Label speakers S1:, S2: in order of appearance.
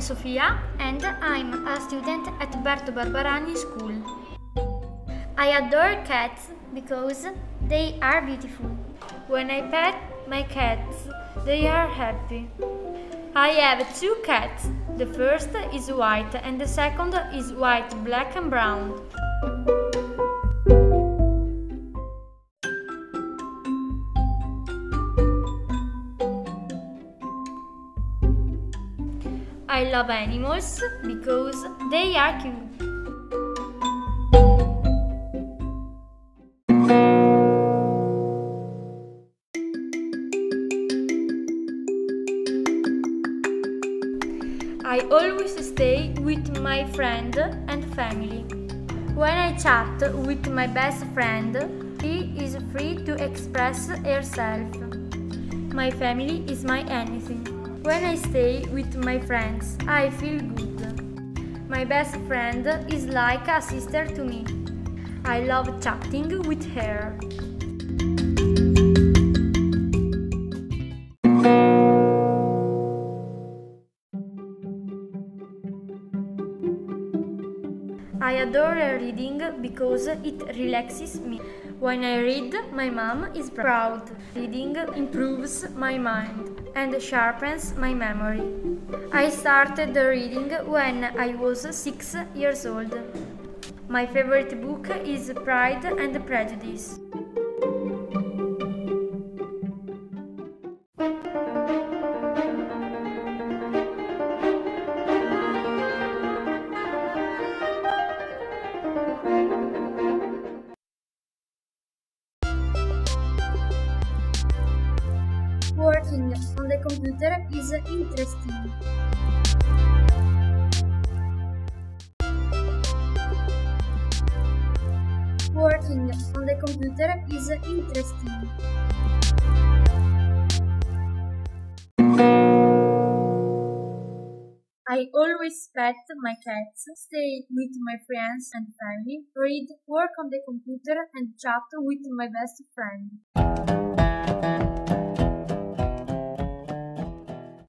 S1: Sofia and I'm a student at Berto Barbarani School. I adore cats because they are beautiful. When I pet my cats, they are happy. I have two cats. The first is white and the second is white, black and brown. I love animals because they are cute. I always stay with my friend and family. When I chat with my best friend, he is free to express herself. My family is my anything. When I stay with my friends, I feel good. My best friend is like a sister to me. I love chatting with her. I adore reading because it relaxes me. When I read, my mom is proud. Reading improves my mind and sharpens my memory. I started reading when I was six years old. My favorite book is Pride and Prejudice. Working on the computer is interesting. Working on the computer is interesting. I always pet my cats, stay with my friends and family, read, work on the computer, and chat with my best friend.